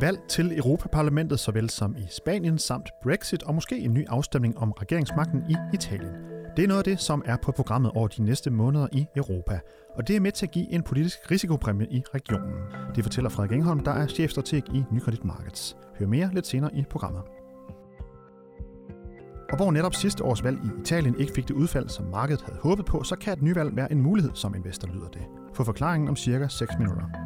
Valg til Europaparlamentet såvel som i Spanien samt Brexit og måske en ny afstemning om regeringsmagten i Italien. Det er noget af det, som er på programmet over de næste måneder i Europa. Og det er med til at give en politisk risikopræmie i regionen. Det fortæller Frederik Engholm, der er chefstrateg i Nykredit Markets. Hør mere lidt senere i programmet. Og hvor netop sidste års valg i Italien ikke fik det udfald, som markedet havde håbet på, så kan et nyvalg være en mulighed som investor, lyder det. Få forklaringen om cirka 6 minutter.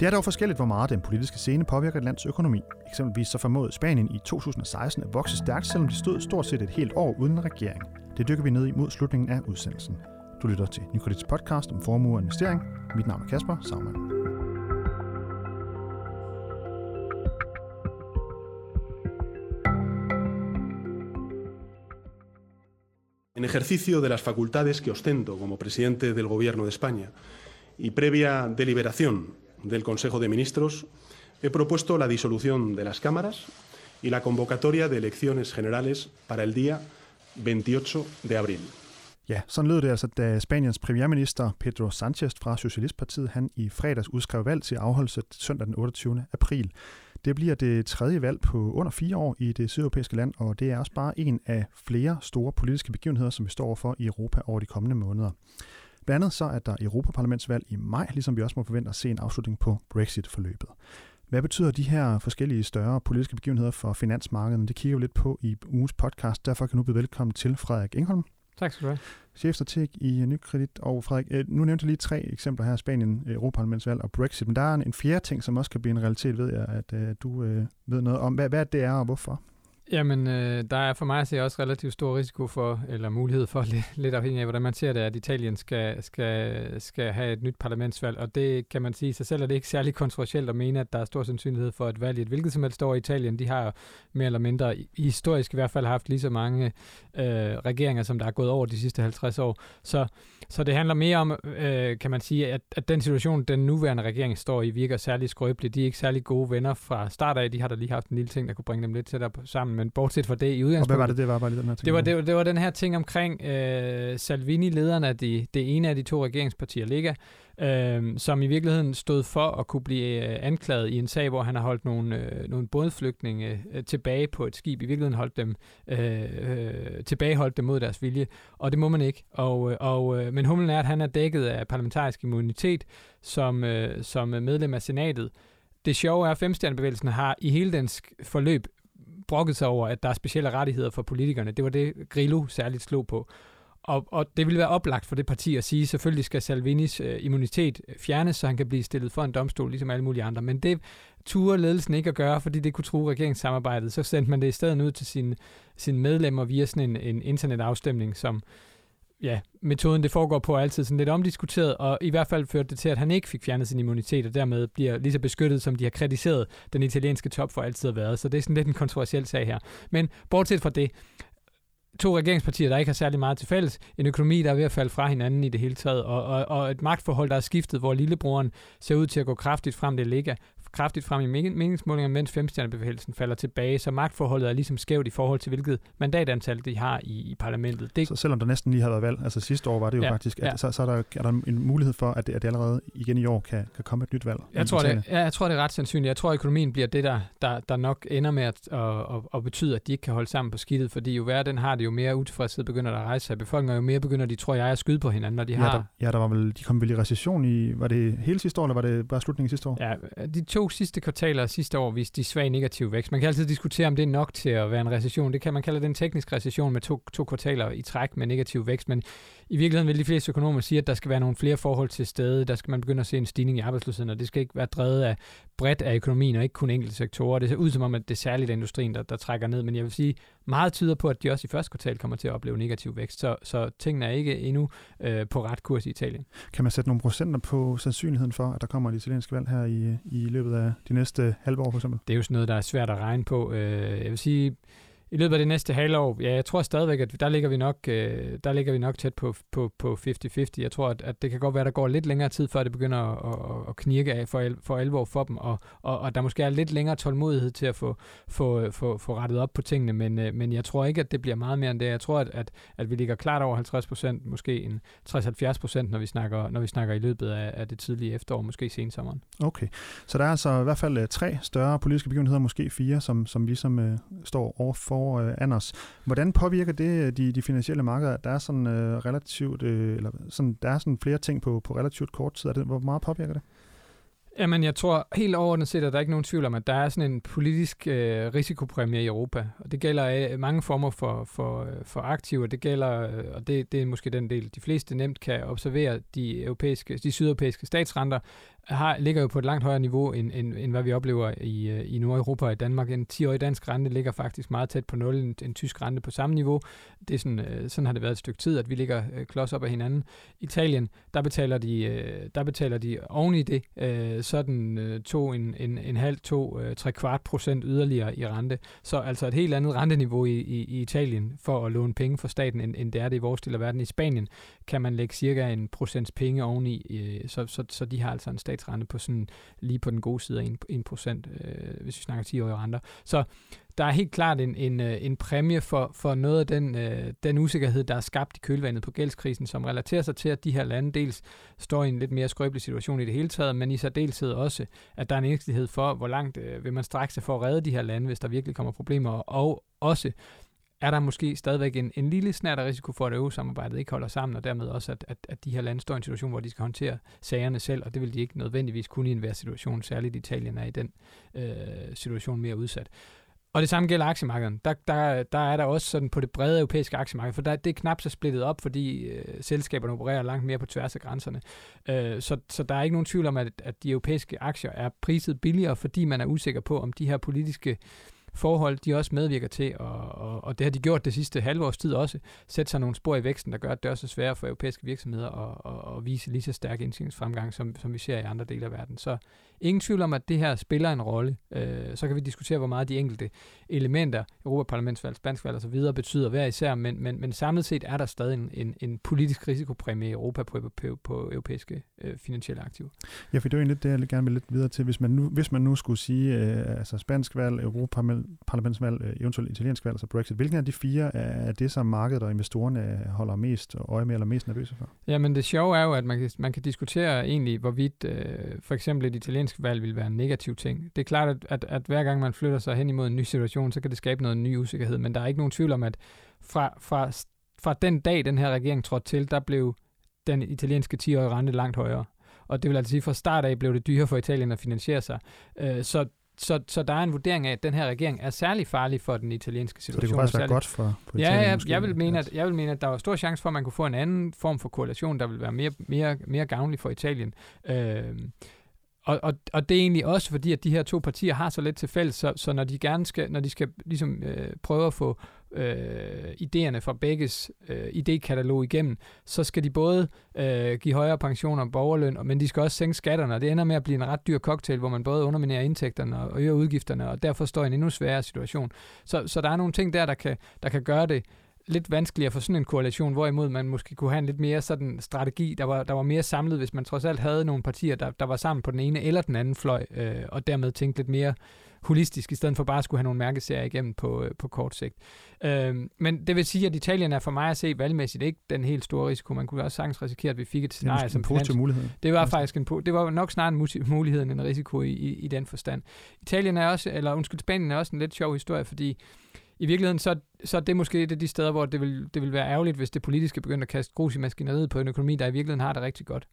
Det er dog forskelligt, hvor meget den politiske scene påvirker et lands økonomi. Eksempelvis så formåede Spanien i 2016 at vokse stærkt, selvom de stod stort set et helt år uden en regering. Det dykker vi ned i mod slutningen af udsendelsen. Du lytter til Nykredits podcast om formue og investering. Mit navn er Kasper Saumann. En ejercicio de las facultades que ostento como presidente del Gobierno de España y previa deliberación del Consejo de Ministros, he propuesto la disolución de las cámaras y la convocatoria de elecciones generales para el día 28 de abril. Ja, sådan lød det altså, da Spaniens premierminister Pedro Sanchez fra Socialistpartiet han i fredags udskrev valg til afholdelse søndag den 28. april. Det bliver det tredje valg på under fire år i det sydeuropæiske land, og det er også bare en af flere store politiske begivenheder, som vi står for i Europa over de kommende måneder. Blandt andet så er der Europaparlamentsvalg i maj, ligesom vi også må forvente at se en afslutning på Brexit-forløbet. Hvad betyder de her forskellige større politiske begivenheder for finansmarkedet? Det kigger vi lidt på i ugens podcast. Derfor kan du byde velkommen til Frederik Engholm. Tak skal du have. Chefstrateg i Nykredit. Og Frederik, øh, nu nævnte jeg lige tre eksempler her. Spanien, Europaparlamentsvalg og Brexit. Men der er en fjerde ting, som også kan blive en realitet, ved jeg, at uh, du ved noget om. Hvad, hvad det er og hvorfor? Jamen, øh, der er for mig at se også relativt stor risiko for, eller mulighed for, lidt, lidt afhængig af, hvordan man ser det, at Italien skal, skal, skal have et nyt parlamentsvalg. Og det kan man sige i sig selv, er det ikke særlig kontroversielt at mene, at der er stor sandsynlighed for et valg i et hvilket som helst år i Italien. De har mere eller mindre, historisk i hvert fald, haft lige så mange øh, regeringer, som der er gået over de sidste 50 år. Så, så det handler mere om, øh, kan man sige, at, at den situation, den nuværende regering står i, virker særlig skrøbelig. De er ikke særlig gode venner fra start af. De har da lige haft en lille ting, der kunne bringe dem lidt tættere sammen men bortset fra det i udgangspunktet... Og hvad var det, det var bare lige den her ting? Det var, det, var, det var den her ting omkring øh, Salvini, lederen af de, det ene af de to regeringspartier, ligger, øh, som i virkeligheden stod for at kunne blive øh, anklaget i en sag, hvor han har holdt nogle, øh, nogle bådflygtninge øh, tilbage på et skib. I virkeligheden holdt dem øh, øh, tilbageholdt dem mod deres vilje, og det må man ikke. Og, øh, og, øh, men humlen er, at han er dækket af parlamentarisk immunitet som, øh, som medlem af senatet. Det sjove er, at femstjernebevægelsen har i hele dens forløb brokket sig over, at der er specielle rettigheder for politikerne. Det var det, Grillo særligt slog på. Og, og det ville være oplagt for det parti at sige, selvfølgelig skal Salvinis øh, immunitet øh, fjernes, så han kan blive stillet for en domstol, ligesom alle mulige andre. Men det turde ledelsen ikke at gøre, fordi det kunne true regeringssamarbejdet. Så sendte man det i stedet ud til sine, sine medlemmer via sådan en, en internetafstemning, som, ja, metoden det foregår på er altid sådan lidt omdiskuteret, og i hvert fald førte det til, at han ikke fik fjernet sin immunitet, og dermed bliver lige så beskyttet, som de har kritiseret den italienske top for altid at være. Så det er sådan lidt en kontroversiel sag her. Men bortset fra det, to regeringspartier, der ikke har særlig meget til fælles, en økonomi, der er ved at falde fra hinanden i det hele taget, og, og, og et magtforhold, der er skiftet, hvor lillebroren ser ud til at gå kraftigt frem, det ligger kraftigt frem i meningsmålinger, mens femstjernebevægelsen falder tilbage, så magtforholdet er ligesom skævt i forhold til, hvilket mandatantal de har i, i parlamentet. Det... Så selvom der næsten lige har været valg, altså sidste år var det jo ja, faktisk, at, ja. så, så er, der, er der en mulighed for, at det, at det allerede igen i år kan, kan komme et nyt valg? Jeg tror, det, ja, jeg tror, det er ret sandsynligt. Jeg tror, økonomien bliver det, der, der, der nok ender med at, at, at, at betyde, at de ikke kan holde sammen på skidtet, fordi jo værre den har det, jo mere utilfredshed begynder der at rejse sig befolkningen, og jo mere begynder de, tror jeg, at skyde på hinanden, når de ja, har... Der, ja, der var vel, de kom vel i recession i, var det hele sidste år, eller var det bare slutningen sidste år? Ja, de to sidste kvartaler sidste år viste de svag negativ vækst. Man kan altid diskutere, om det er nok til at være en recession. Det kan man kalde det en teknisk recession med to, to kvartaler i træk med negativ vækst, men i virkeligheden vil de fleste økonomer sige, at der skal være nogle flere forhold til stede. Der skal man begynde at se en stigning i arbejdsløsheden, og det skal ikke være drevet af bredt af økonomien og ikke kun enkelte sektorer. Det ser ud som om, at det er særligt industrien, der, der trækker ned, men jeg vil sige, meget tyder på, at de også i første kvartal kommer til at opleve negativ vækst, så, så tingene er ikke endnu øh, på ret kurs i Italien. Kan man sætte nogle procenter på sandsynligheden for, at der kommer et italiensk valg her i, i løbet af de næste halve år for eksempel? Det er jo sådan noget, der er svært at regne på. Øh, jeg vil sige, i løbet af det næste halvår, ja, jeg tror stadigvæk, at der ligger vi nok, øh, der ligger vi nok tæt på, på, på 50-50. Jeg tror, at, at det kan godt være, at der går lidt længere tid, før det begynder at, at, at knirke af for, for alvor for dem, og, og, og der måske er lidt længere tålmodighed til at få, få, øh, få, få rettet op på tingene, men, øh, men jeg tror ikke, at det bliver meget mere end det. Jeg tror, at, at, at vi ligger klart over 50 procent, måske en 60-70 procent, når vi snakker, når vi snakker i løbet af, af det tidlige efterår, måske sensommeren. Okay, så der er altså i hvert fald øh, tre større politiske begivenheder, måske fire, som, som vi som øh, står over øh, Anders. Hvordan påvirker det øh, de, de finansielle markeder? Der er sådan øh, relativt, øh, eller sådan, der er sådan flere ting på, på relativt kort tid. Er det, hvor meget påvirker det? Jamen, jeg tror helt overordnet set, at der er ikke nogen tvivl om, at der er sådan en politisk øh, risikopræmie i Europa. Og det gælder øh, mange former for, for, øh, for aktiver. Det gælder, øh, og det, det er måske den del, de fleste nemt kan observere, de, europæiske, de sydeuropæiske statsrenter har, ligger jo på et langt højere niveau, end, end, end hvad vi oplever i, øh, i Nordeuropa og i Danmark. En 10-årig dansk rente ligger faktisk meget tæt på 0, en, en tysk rente på samme niveau. Det er sådan, øh, sådan har det været et stykke tid, at vi ligger øh, klods op af hinanden. Italien, der betaler de, øh, der betaler de oven i det, sådan to, en, en, en halv, to, tre kvart procent yderligere i rente. Så altså et helt andet renteniveau i, i, i Italien for at låne penge for staten, end, end det er det i vores del af verden. I Spanien kan man lægge cirka en procents penge oveni, så, så, så de har altså en statsrente på sådan lige på den gode side af 1%, procent, øh, hvis vi snakker 10-årige renter. Så der er helt klart en, en, øh, en præmie for, for noget af den, øh, den usikkerhed, der er skabt i kølvandet på gældskrisen, som relaterer sig til, at de her lande dels står i en lidt mere skrøbelig situation i det hele taget, men i særdeleshed også, at der er en ængstelighed for, hvor langt øh, vil man strække sig for at redde de her lande, hvis der virkelig kommer problemer, og også er der måske stadigvæk en, en lille snært af risiko for, at EU-samarbejdet ikke holder sammen, og dermed også, at, at, at de her lande står i en situation, hvor de skal håndtere sagerne selv, og det vil de ikke nødvendigvis kunne i enhver situation, særligt Italien er i den øh, situation mere udsat. Og det samme gælder aktiemarkedet. Der, der, der er der også sådan på det brede europæiske aktiemarked, for der, det er knap så splittet op, fordi øh, selskaberne opererer langt mere på tværs af grænserne. Øh, så, så der er ikke nogen tvivl om, at, at de europæiske aktier er priset billigere, fordi man er usikker på, om de her politiske øh, forhold, de også medvirker til, og, og, og det har de gjort det sidste halve års tid også, sætte sig nogle spor i væksten, der gør, at det også er sværere for europæiske virksomheder at, at, at vise lige så stærk indtjeningsfremgang, som, som vi ser i andre dele af verden. Så ingen tvivl om, at det her spiller en rolle. Øh, så kan vi diskutere, hvor meget de enkelte elementer, Europaparlamentsvalg, spansk valg osv., betyder hver især, men, men, men samlet set er der stadig en, en, en politisk risikopræmie i Europa på, på, på europæiske øh, finansielle aktiver. Ja, for det er jo egentlig det, jeg gerne vil lidt videre til. Hvis man nu, hvis man nu skulle sige, øh, altså spansk valg, Europaparlamentsvalg, parlamentsvalg, øh, eventuelt italiensk valg, altså Brexit, hvilken af de fire er det, som markedet og investorerne holder mest øje med eller mest nervøse for? Ja, men det sjove er jo, at man kan, man kan diskutere egentlig, hvorvidt øh, for eksempel et italiensk valg vil være en negativ ting. Det er klart, at, at, at hver gang man flytter sig hen imod en ny situation, så kan det skabe noget ny usikkerhed, men der er ikke nogen tvivl om, at fra, fra, fra den dag, den her regering trådte til, der blev den italienske 10-årige rente langt højere. Og det vil altså sige, at fra start af blev det dyrere for Italien at finansiere sig. Øh, så så, så der er en vurdering af, at den her regering er særlig farlig for den italienske situation. Så det kunne faktisk være godt for, Italien? Ja, ja måske, jeg, vil mene, at, jeg vil mene, at der var stor chance for, at man kunne få en anden form for koalition, der vil være mere, mere, mere gavnlig for Italien. Øh, og, og, og det er egentlig også fordi, at de her to partier har så lidt til fælles, så, så når de gerne skal, når de skal ligesom øh, prøve at få øh, idéerne fra begges øh, idékatalog igennem, så skal de både øh, give højere pensioner og borgerløn, men de skal også sænke skatterne, og det ender med at blive en ret dyr cocktail, hvor man både underminerer indtægterne og øger udgifterne, og derfor står i en endnu sværere situation. Så, så der er nogle ting der, der kan, der kan gøre det lidt vanskeligere for sådan en koalition, hvorimod man måske kunne have en lidt mere sådan strategi, der var, der var mere samlet, hvis man trods alt havde nogle partier, der, der var sammen på den ene eller den anden fløj, øh, og dermed tænkte lidt mere holistisk, i stedet for bare at skulle have nogle mærkeserier igennem på, øh, på kort sigt. Øh, men det vil sige, at Italien er for mig at se valgmæssigt ikke den helt store risiko. Man kunne også sagtens risikere, at vi fik et scenarie som positiv mulighed. Det var faktisk en, det var nok snarere en mulighed end en risiko i, i, i den forstand. Italien er også, eller undskyld, Spanien er også en lidt sjov historie, fordi i virkeligheden, så, så er det måske et af de steder, hvor det vil, det vil være ærgerligt, hvis det politiske begynder at kaste grus i maskineriet på en økonomi, der i virkeligheden har det rigtig godt.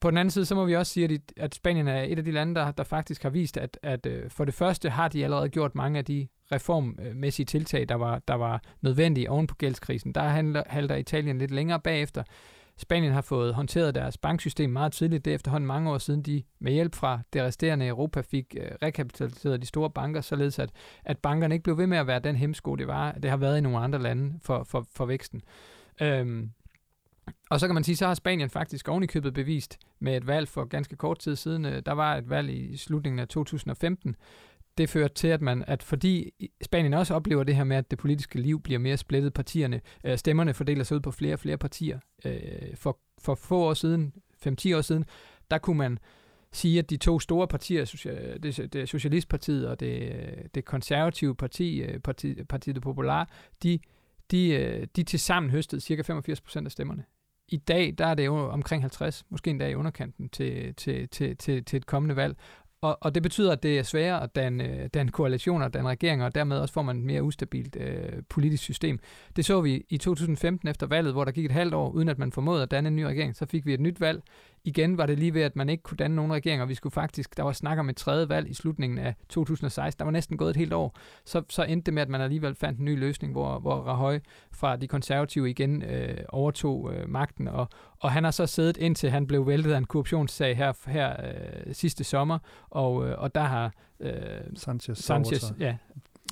På den anden side, så må vi også sige, at, at Spanien er et af de lande, der, der faktisk har vist, at, at øh, for det første har de allerede gjort mange af de reformmæssige tiltag, der var, der var nødvendige oven på gældskrisen. Der halter Italien lidt længere bagefter. Spanien har fået håndteret deres banksystem meget tidligt. Det er efterhånden mange år siden, de med hjælp fra det resterende Europa fik øh, rekapitaliseret de store banker, således at, at bankerne ikke blev ved med at være den hemsko, det var. Det har været i nogle andre lande for, for, for væksten. Øhm, og så kan man sige, så har Spanien faktisk ovenikøbet bevist med et valg for ganske kort tid siden. Øh, der var et valg i slutningen af 2015, det fører til, at man, at fordi Spanien også oplever det her med, at det politiske liv bliver mere splittet, partierne, øh, stemmerne fordeler sig ud på flere og flere partier. Øh, for, for få år siden, 5-10 år siden, der kunne man sige, at de to store partier, det, det Socialistpartiet og det, det konservative parti, øh, parti, Partiet Popular, de, de, øh, de til sammen høstede cirka 85% af stemmerne. I dag der er det jo omkring 50, måske endda i underkanten til, til, til, til, til et kommende valg. Og, og det betyder, at det er sværere at danne, danne koalitioner, danne regeringer, og dermed også får man et mere ustabilt øh, politisk system. Det så vi i 2015 efter valget, hvor der gik et halvt år, uden at man formåede at danne en ny regering. Så fik vi et nyt valg, igen var det lige ved, at man ikke kunne danne nogen regering, og vi skulle faktisk, der var snak om et tredje valg i slutningen af 2016. Der var næsten gået et helt år. Så, så endte det med, at man alligevel fandt en ny løsning, hvor, hvor Rajoy fra de konservative igen øh, overtog øh, magten, og, og han har så siddet indtil han blev væltet af en korruptionssag her, her øh, sidste sommer, og, øh, og der har øh, Sanchez, Sanchez ja,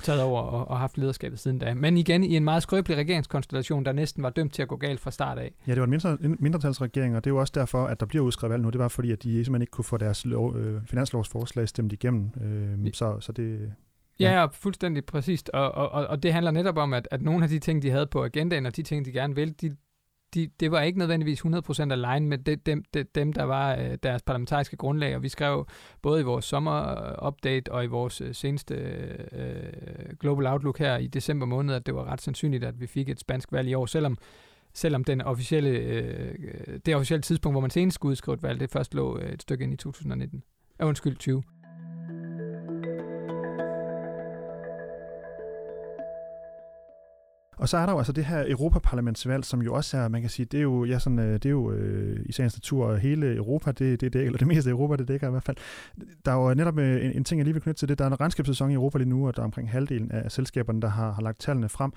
taget over og, og haft lederskabet siden da. Men igen i en meget skrøbelig regeringskonstellation, der næsten var dømt til at gå galt fra start af. Ja, det var en, mindre, en mindretalsregering, og det er jo også derfor, at der bliver udskrevet valg nu. Det var fordi, at de simpelthen ikke kunne få deres lov, øh, finanslovsforslag stemt igennem. Øh, så, så det, Ja, ja fuldstændig præcist. Og, og, og det handler netop om, at, at nogle af de ting, de havde på agendaen, og de ting, de gerne vil, de, de, det var ikke nødvendigvis 100% align med det, dem, det, dem, der var øh, deres parlamentariske grundlag, og vi skrev både i vores sommer-update og i vores øh, seneste øh, Global Outlook her i december måned, at det var ret sandsynligt, at vi fik et spansk valg i år, selvom selvom den officielle, øh, det officielle tidspunkt, hvor man senest skulle udskrive et valg, det først lå øh, et stykke ind i 2019. Uh, øh, undskyld, 20. Og så er der jo altså det her Europaparlamentsvalg, som jo også er, man kan sige, det er jo, ja, sådan, øh, det er jo øh, i sagens natur hele Europa, det, det, det, eller det meste af Europa, det dækker i hvert fald. Der er jo netop øh, en, en ting, jeg lige vil knytte til det. Der er en regnskabssæson i Europa lige nu, og der er omkring halvdelen af selskaberne, der har, har lagt tallene frem.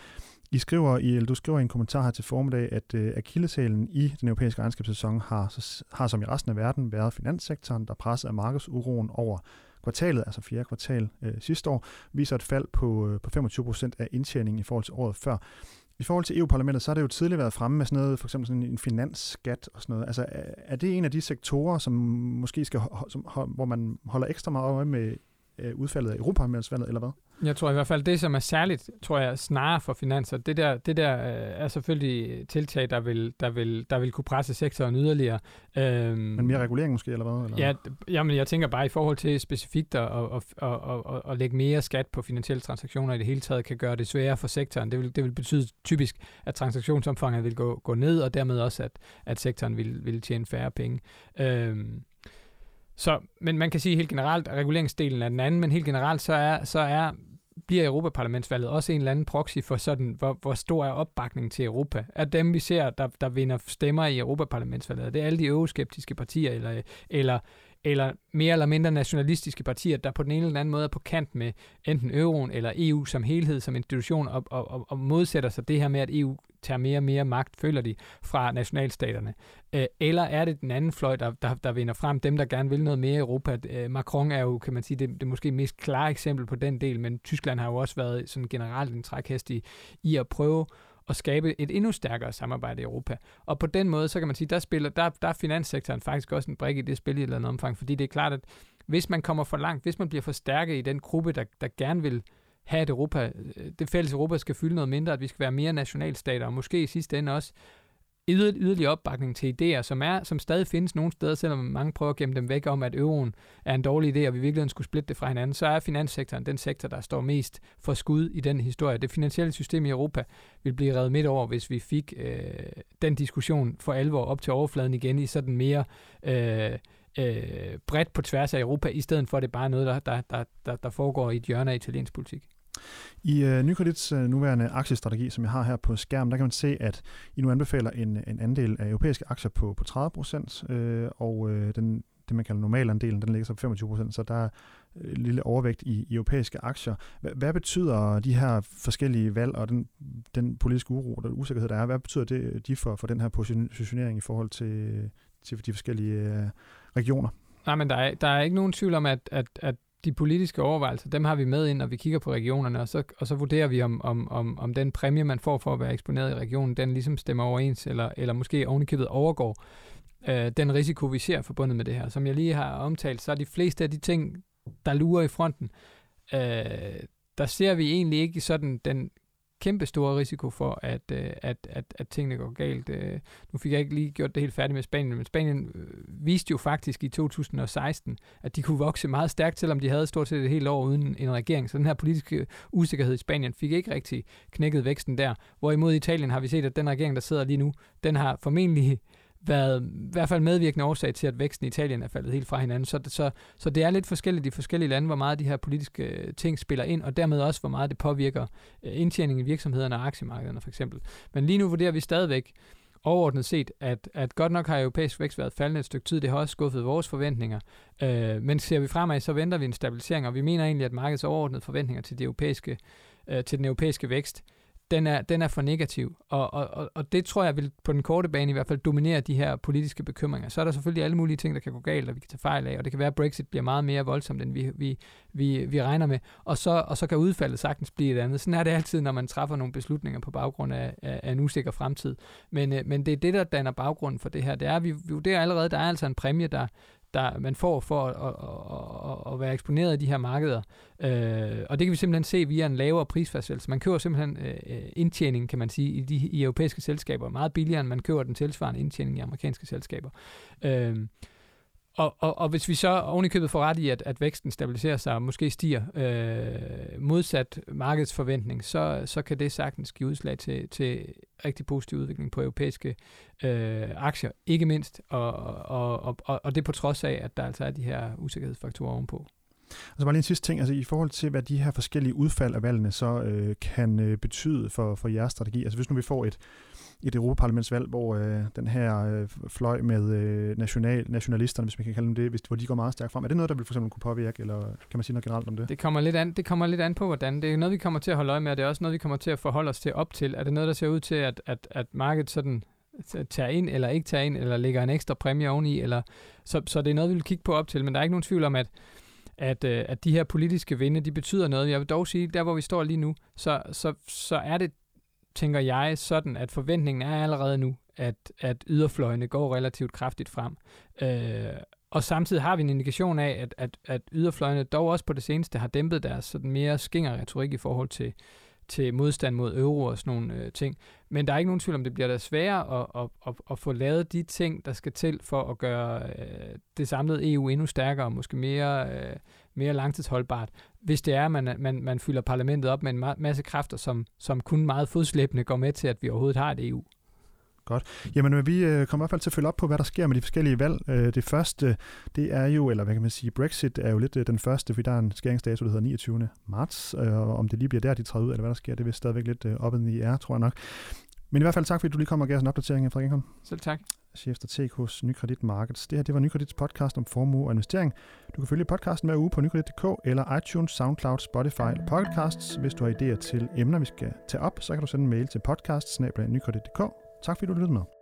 I skriver i, eller du skriver i en kommentar her til formiddag, at øh, akillesælen i den europæiske regnskabssæson har, så, har som i resten af verden været finanssektoren, der presser af markedsuroen over kvartalet, altså fjerde kvartal øh, sidste år, viser et fald på, øh, på 25 procent af indtjeningen i forhold til året før. I forhold til EU-parlamentet, så har det jo tidligere været fremme med sådan noget, for eksempel sådan en finansskat og sådan noget. Altså, er det en af de sektorer, som måske skal, som, hvor man holder ekstra meget øje med øh, udfaldet af Europaparlamentsvalget, eller hvad? Jeg tror i hvert fald, det som er særligt, tror jeg, snarere for finanser, det der, det der øh, er selvfølgelig tiltag, der vil, der, vil, der vil kunne presse sektoren yderligere. Øhm, Men mere regulering måske, eller hvad? Eller? Ja, jamen, jeg tænker bare i forhold til specifikt at, at, at, at, at, lægge mere skat på finansielle transaktioner i det hele taget, kan gøre det sværere for sektoren. Det vil, det vil betyde typisk, at transaktionsomfanget vil gå, gå ned, og dermed også, at, at sektoren vil, vil tjene færre penge. Øhm, så, men man kan sige helt generelt, at reguleringsdelen er den anden, men helt generelt så er, så er bliver Europaparlamentsvalget også en eller anden proxy for sådan, hvor, hvor stor er opbakningen til Europa? Er dem, vi ser, der, der vinder stemmer i Europaparlamentsvalget, er det alle de euroskeptiske partier, eller, eller, eller mere eller mindre nationalistiske partier, der på den ene eller anden måde er på kant med enten euroen eller EU som helhed, som institution, og, og, og, og modsætter sig det her med, at EU tager mere og mere magt, føler de, fra nationalstaterne? Øh, eller er det den anden fløj, der, der, der vinder frem, dem der gerne vil noget mere i Europa? Øh, Macron er jo, kan man sige, det, det måske mest klare eksempel på den del, men Tyskland har jo også været sådan generelt en trækhest i, i at prøve at skabe et endnu stærkere samarbejde i Europa. Og på den måde, så kan man sige, der spiller der, der er finanssektoren faktisk også en brik i det spil i et eller andet omfang, fordi det er klart, at hvis man kommer for langt, hvis man bliver for stærke i den gruppe, der, der gerne vil have at Europa, øh, det fælles Europa skal fylde noget mindre, at vi skal være mere nationalstater, og måske i sidste ende også yder, yderligere opbakning til idéer, som, er, som stadig findes nogle steder, selvom mange prøver at gemme dem væk om, at euroen er en dårlig idé, og vi virkelig skulle splitte det fra hinanden, så er finanssektoren den sektor, der står mest for skud i den historie. Det finansielle system i Europa vil blive reddet midt over, hvis vi fik øh, den diskussion for alvor op til overfladen igen i sådan mere øh, øh, bredt på tværs af Europa, i stedet for at det bare er noget, der, der, der, der, der foregår i et hjørne af italiensk politik. I øh, Nykredits øh, nuværende aktiestrategi, som jeg har her på skærmen, der kan man se, at I nu anbefaler en, en andel af europæiske aktier på, på 30 procent, øh, og øh, den, det, man kalder normalandelen, den ligger så på 25 procent, så der er øh, en lille overvægt i, i europæiske aktier. Hvad, hvad betyder de her forskellige valg og den, den politiske uro og den usikkerhed, der er, hvad betyder det de for, for den her positionering i forhold til, til de forskellige øh, regioner? Nej, men der er, der er ikke nogen tvivl om, at, at, at de politiske overvejelser, dem har vi med ind, når vi kigger på regionerne, og så, og så vurderer vi, om, om, om, om den præmie, man får for at være eksponeret i regionen, den ligesom stemmer overens, eller, eller måske ovenikøbet overgår øh, den risiko, vi ser forbundet med det her. Som jeg lige har omtalt, så er de fleste af de ting, der lurer i fronten, øh, der ser vi egentlig ikke sådan den kæmpe store risiko for, at, øh, at, at, at tingene går galt. Øh, nu fik jeg ikke lige gjort det helt færdigt med Spanien, men Spanien øh, viste jo faktisk i 2016, at de kunne vokse meget stærkt, selvom de havde stort set et helt år uden en regering. Så den her politiske usikkerhed i Spanien fik ikke rigtig knækket væksten der. Hvorimod i Italien har vi set, at den regering, der sidder lige nu, den har formentlig været i hvert fald medvirkende årsag til, at væksten i Italien er faldet helt fra hinanden. Så, så, så det er lidt forskelligt i forskellige lande, hvor meget de her politiske øh, ting spiller ind, og dermed også, hvor meget det påvirker øh, indtjeningen i virksomhederne og aktiemarkederne for eksempel. Men lige nu vurderer vi stadigvæk, overordnet set, at, at godt nok har europæisk vækst været faldende et stykke tid. Det har også skuffet vores forventninger. Øh, men ser vi fremad, så venter vi en stabilisering, og vi mener egentlig, at markedets overordnede forventninger til, de europæiske, øh, til den europæiske vækst den er, den er for negativ. Og, og, og det tror jeg vil på den korte bane i hvert fald dominere de her politiske bekymringer. Så er der selvfølgelig alle mulige ting, der kan gå galt, og vi kan tage fejl af, og det kan være, at Brexit bliver meget mere voldsomt, end vi, vi, vi, vi regner med. Og så, og så kan udfaldet sagtens blive et andet. Sådan er det altid, når man træffer nogle beslutninger på baggrund af, af, af en usikker fremtid. Men, øh, men det er det, der danner baggrunden for det her. Det er, vi vurderer allerede, der er altså en præmie, der, der man får for at, at, at, at være eksponeret i de her markeder. Øh, og det kan vi simpelthen se via en lavere prisfastsættelse. Man køber simpelthen øh, indtjening, kan man sige, i de i europæiske selskaber meget billigere, end man køber den tilsvarende indtjening i amerikanske selskaber. Øh, og, og, og hvis vi så ovenikøbet får ret i, at, at væksten stabiliserer sig og måske stiger øh, modsat markedsforventning, så, så kan det sagtens give udslag til, til rigtig positiv udvikling på europæiske øh, aktier, ikke mindst, og, og, og, og, og det på trods af, at der altså er de her usikkerhedsfaktorer ovenpå. Og så bare lige en sidste ting, altså i forhold til, hvad de her forskellige udfald af valgene så øh, kan øh, betyde for, for jeres strategi. Altså hvis nu vi får et, et Europaparlamentsvalg, hvor øh, den her øh, fløj med øh, national, nationalisterne, hvis man kan kalde dem det, hvis, hvor de går meget stærkt frem. Er det noget, der vil for eksempel kunne påvirke, eller kan man sige noget generelt om det? Det kommer lidt an, det kommer lidt an på, hvordan. Det er noget, vi kommer til at holde øje med, og det er også noget, vi kommer til at forholde os til op til. Er det noget, der ser ud til, at, at, at markedet sådan tager ind eller ikke tager ind, eller lægger en ekstra præmie oveni, eller, så, så det er noget, vi vil kigge på op til, men der er ikke nogen tvivl om, at at, øh, at de her politiske vinde, de betyder noget. Jeg vil dog sige, der hvor vi står lige nu, så, så, så er det, tænker jeg, sådan, at forventningen er allerede nu, at, at yderfløjene går relativt kraftigt frem. Øh, og samtidig har vi en indikation af, at, at, at yderfløjene dog også på det seneste har dæmpet deres sådan mere skinger retorik i forhold til, til modstand mod euro og sådan nogle øh, ting. Men der er ikke nogen tvivl om, det bliver da sværere at, at, at, at få lavet de ting, der skal til for at gøre øh, det samlede EU endnu stærkere og måske mere, øh, mere langtidsholdbart, hvis det er, at man, man, man fylder parlamentet op med en masse kræfter, som, som kun meget fodslæbende går med til, at vi overhovedet har et EU. Godt. Jamen, øh, vi øh, kommer i hvert fald til at følge op på, hvad der sker med de forskellige valg. Øh, det første, det er jo, eller hvad kan man sige, Brexit er jo lidt den første, fordi der er en skæringsdato, der hedder 29. marts, og om det lige bliver der, de træder ud, eller hvad der sker, det vil stadigvæk lidt op i er, tror jeg nok. Men i hvert fald tak, fordi du lige kom og gav os en opdatering, Frederik Ingholm. Selv tak. Chefstrateg hos Nykredit Markets. Det her det var Nykredits podcast om formue og investering. Du kan følge podcasten hver uge på nykredit.dk eller iTunes, SoundCloud, Spotify eller Podcasts. Hvis du har idéer til emner, vi skal tage op, så kan du sende en mail til podcast Tak fordi du lyttede med.